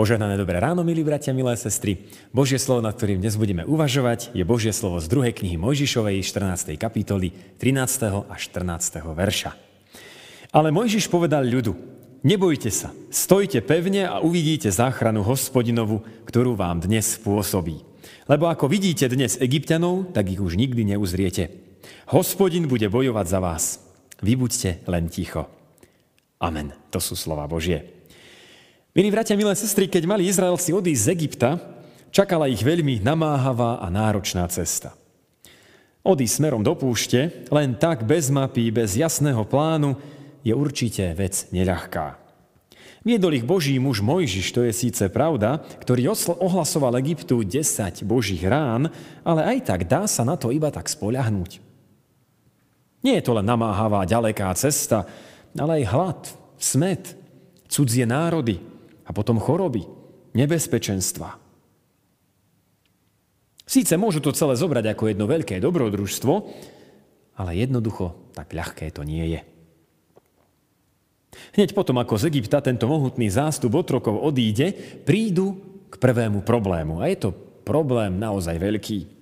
Požehnané dobré ráno, milí bratia, milé sestry. Božie slovo, nad ktorým dnes budeme uvažovať, je Božie slovo z druhej knihy Mojžišovej, 14. kapitoly, 13. a 14. verša. Ale Mojžiš povedal ľudu, nebojte sa, stojte pevne a uvidíte záchranu hospodinovu, ktorú vám dnes pôsobí. Lebo ako vidíte dnes egyptianov, tak ich už nikdy neuzriete. Hospodin bude bojovať za vás. Vy buďte len ticho. Amen. To sú slova Božie. Milí bratia, milé sestry, keď mali Izraelci odísť z Egypta, čakala ich veľmi namáhavá a náročná cesta. Odísť smerom do púšte, len tak bez mapy, bez jasného plánu, je určite vec neľahká. Viedol ich Boží muž Mojžiš, to je síce pravda, ktorý ohlasoval Egyptu 10 Božích rán, ale aj tak dá sa na to iba tak spoľahnúť. Nie je to len namáhavá, ďaleká cesta, ale aj hlad, smet, cudzie národy, a potom choroby, nebezpečenstva. Síce môžu to celé zobrať ako jedno veľké dobrodružstvo, ale jednoducho tak ľahké to nie je. Hneď potom, ako z Egypta tento mohutný zástup otrokov odíde, prídu k prvému problému. A je to problém naozaj veľký.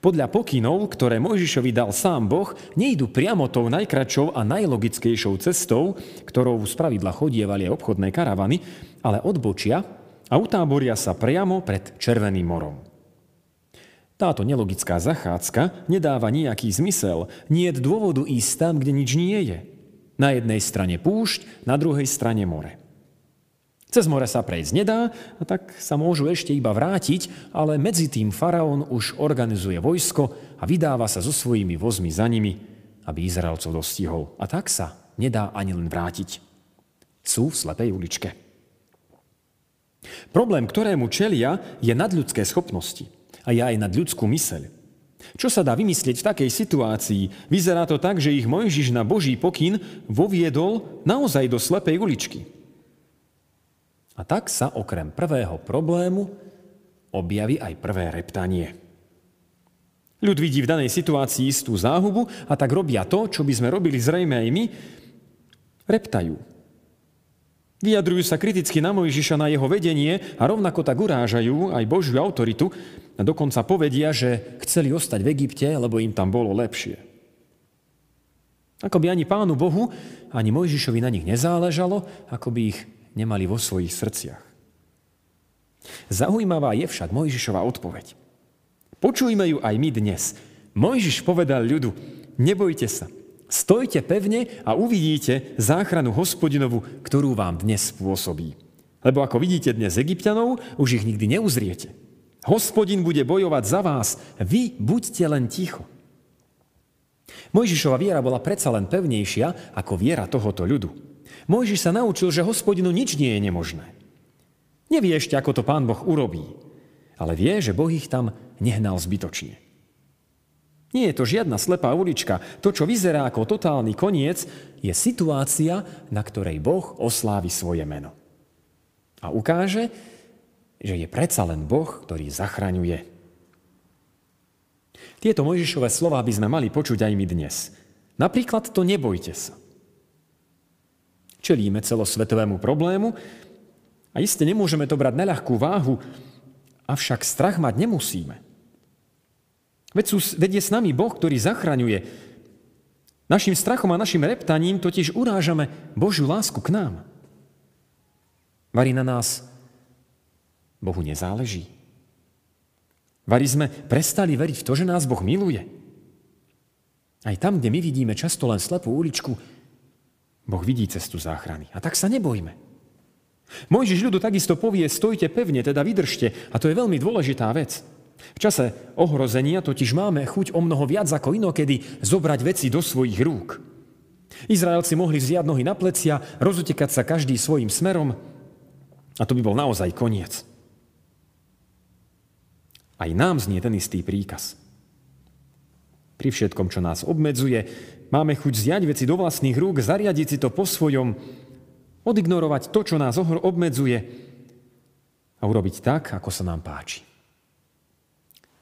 Podľa pokynov, ktoré Mojžišovi dal sám Boh, nejdu priamo tou najkračšou a najlogickejšou cestou, ktorou spravidla chodievali aj obchodné karavany, ale odbočia a utáboria sa priamo pred Červeným morom. Táto nelogická zachádzka nedáva nejaký zmysel, nie je dôvodu ísť tam, kde nič nie je. Na jednej strane púšť, na druhej strane more. Cez more sa prejsť nedá, tak sa môžu ešte iba vrátiť, ale medzi tým faraón už organizuje vojsko a vydáva sa so svojimi vozmi za nimi, aby Izraelcov dostihol. A tak sa nedá ani len vrátiť. Sú v slepej uličke. Problém, ktorému čelia, je nadľudské schopnosti a je aj nad ľudskú myseľ. Čo sa dá vymyslieť v takej situácii? Vyzerá to tak, že ich Mojžiš na Boží pokyn voviedol naozaj do slepej uličky. A tak sa okrem prvého problému objaví aj prvé reptanie. Ľud vidí v danej situácii istú záhubu a tak robia to, čo by sme robili zrejme aj my, reptajú. Vyjadrujú sa kriticky na Mojžiša, na jeho vedenie a rovnako tak urážajú aj Božiu autoritu a dokonca povedia, že chceli ostať v Egypte, lebo im tam bolo lepšie. Ako by ani pánu Bohu, ani Mojžišovi na nich nezáležalo, ako by ich nemali vo svojich srdciach. Zaujímavá je však Mojžišova odpoveď. Počujme ju aj my dnes. Mojžiš povedal ľudu, nebojte sa, stojte pevne a uvidíte záchranu hospodinovu, ktorú vám dnes spôsobí. Lebo ako vidíte dnes Egyptianov, už ich nikdy neuzriete. Hospodin bude bojovať za vás, vy buďte len ticho. Mojžišova viera bola predsa len pevnejšia ako viera tohoto ľudu. Mojžiš sa naučil, že hospodinu nič nie je nemožné. Nevie ešte, ako to pán Boh urobí, ale vie, že Boh ich tam nehnal zbytočne. Nie je to žiadna slepá ulička. To, čo vyzerá ako totálny koniec, je situácia, na ktorej Boh oslávi svoje meno. A ukáže, že je predsa len Boh, ktorý zachraňuje. Tieto Mojžišové slova by sme mali počuť aj my dnes. Napríklad to nebojte sa. Čelíme celosvetovému problému a iste nemôžeme to brať na ľahkú váhu, avšak strach mať nemusíme. Veď, sú, veď je s nami Boh, ktorý zachraňuje. Našim strachom a našim reptaním totiž urážame Božiu lásku k nám. Varí na nás Bohu nezáleží. Varí sme prestali veriť v to, že nás Boh miluje. Aj tam, kde my vidíme často len slepú uličku, Boh vidí cestu záchrany. A tak sa nebojme. Mojžiš ľudu takisto povie, stojte pevne, teda vydržte. A to je veľmi dôležitá vec. V čase ohrozenia totiž máme chuť o mnoho viac ako inokedy zobrať veci do svojich rúk. Izraelci mohli vziať nohy na plecia, rozutekať sa každý svojim smerom a to by bol naozaj koniec. Aj nám znie ten istý príkaz. Pri všetkom, čo nás obmedzuje, Máme chuť zjať veci do vlastných rúk, zariadiť si to po svojom, odignorovať to, čo nás obmedzuje a urobiť tak, ako sa nám páči.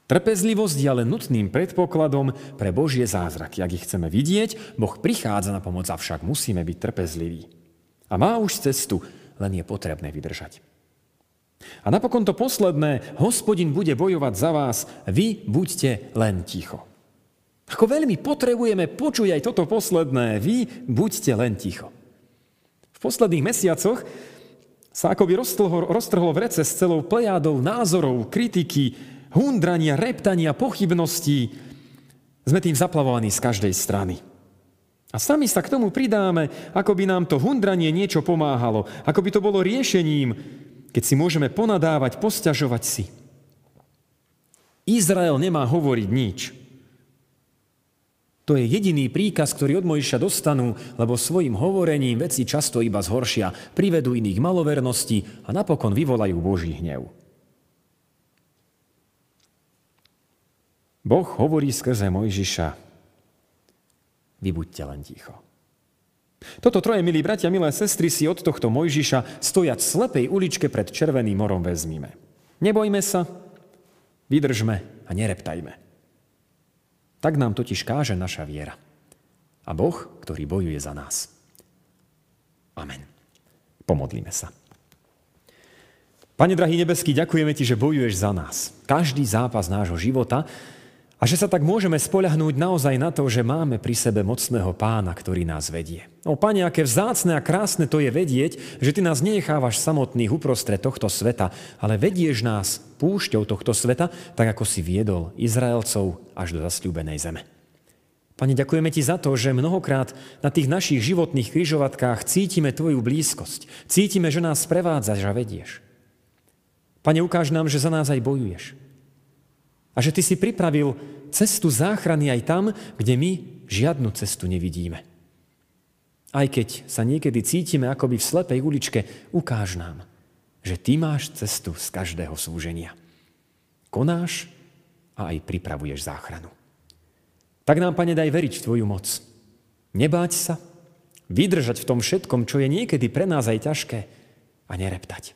Trpezlivosť je ale nutným predpokladom pre Božie zázraky. Ak ich chceme vidieť, Boh prichádza na pomoc, avšak musíme byť trpezliví. A má už cestu, len je potrebné vydržať. A napokon to posledné, hospodin bude bojovať za vás, vy buďte len ticho. Ako veľmi potrebujeme počuť aj toto posledné, vy buďte len ticho. V posledných mesiacoch sa akoby roztrhlo, roztrhlo v rece s celou plejádou názorov, kritiky, hundrania, reptania, pochybností. Sme tým zaplavovaní z každej strany. A sami sa k tomu pridáme, ako by nám to hundranie niečo pomáhalo, ako by to bolo riešením, keď si môžeme ponadávať, posťažovať si. Izrael nemá hovoriť nič. To je jediný príkaz, ktorý od Mojžiša dostanú, lebo svojim hovorením veci často iba zhoršia, privedú iných malovernosti a napokon vyvolajú Boží hnev. Boh hovorí skrze Mojžiša, vy buďte len ticho. Toto troje, milí bratia, milé sestry, si od tohto Mojžiša stojať v slepej uličke pred Červeným morom vezmime. Nebojme sa, vydržme a nereptajme. Tak nám totiž káže naša viera. A Boh, ktorý bojuje za nás. Amen. Pomodlíme sa. Pane drahý nebeský, ďakujeme Ti, že bojuješ za nás. Každý zápas nášho života a že sa tak môžeme spoľahnúť naozaj na to, že máme pri sebe mocného pána, ktorý nás vedie. O pane, aké vzácne a krásne to je vedieť, že ty nás nenechávaš samotných uprostred tohto sveta, ale vedieš nás púšťou tohto sveta, tak ako si viedol Izraelcov až do zasľúbenej zeme. Pane, ďakujeme Ti za to, že mnohokrát na tých našich životných kryžovatkách cítime Tvoju blízkosť. Cítime, že nás prevádzaš a vedieš. Pane, ukáž nám, že za nás aj bojuješ. A že Ty si pripravil cestu záchrany aj tam, kde my žiadnu cestu nevidíme. Aj keď sa niekedy cítime akoby v slepej uličke, ukáž nám, že Ty máš cestu z každého súženia. Konáš a aj pripravuješ záchranu. Tak nám, Pane, daj veriť v Tvoju moc. Nebáť sa, vydržať v tom všetkom, čo je niekedy pre nás aj ťažké a nereptať.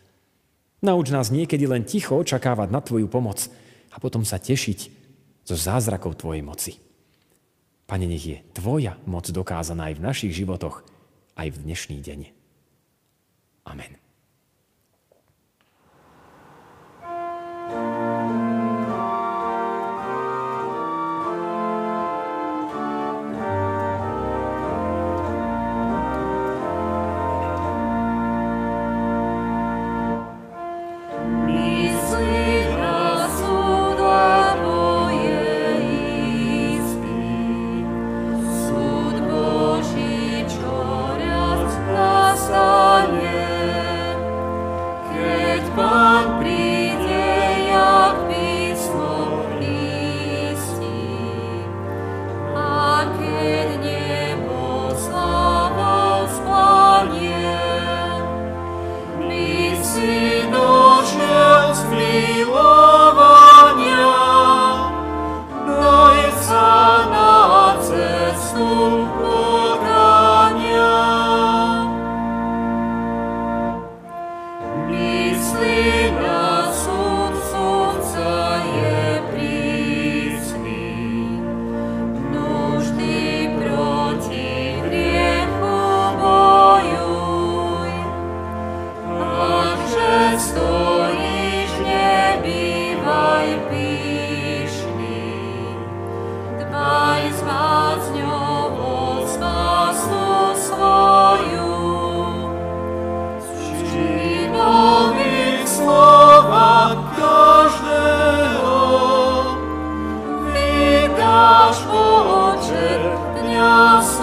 Nauč nás niekedy len ticho očakávať na Tvoju pomoc, a potom sa tešiť zo zázrakov Tvojej moci. Pane, nech je Tvoja moc dokázaná aj v našich životoch, aj v dnešný deň. Amen. see. Oh.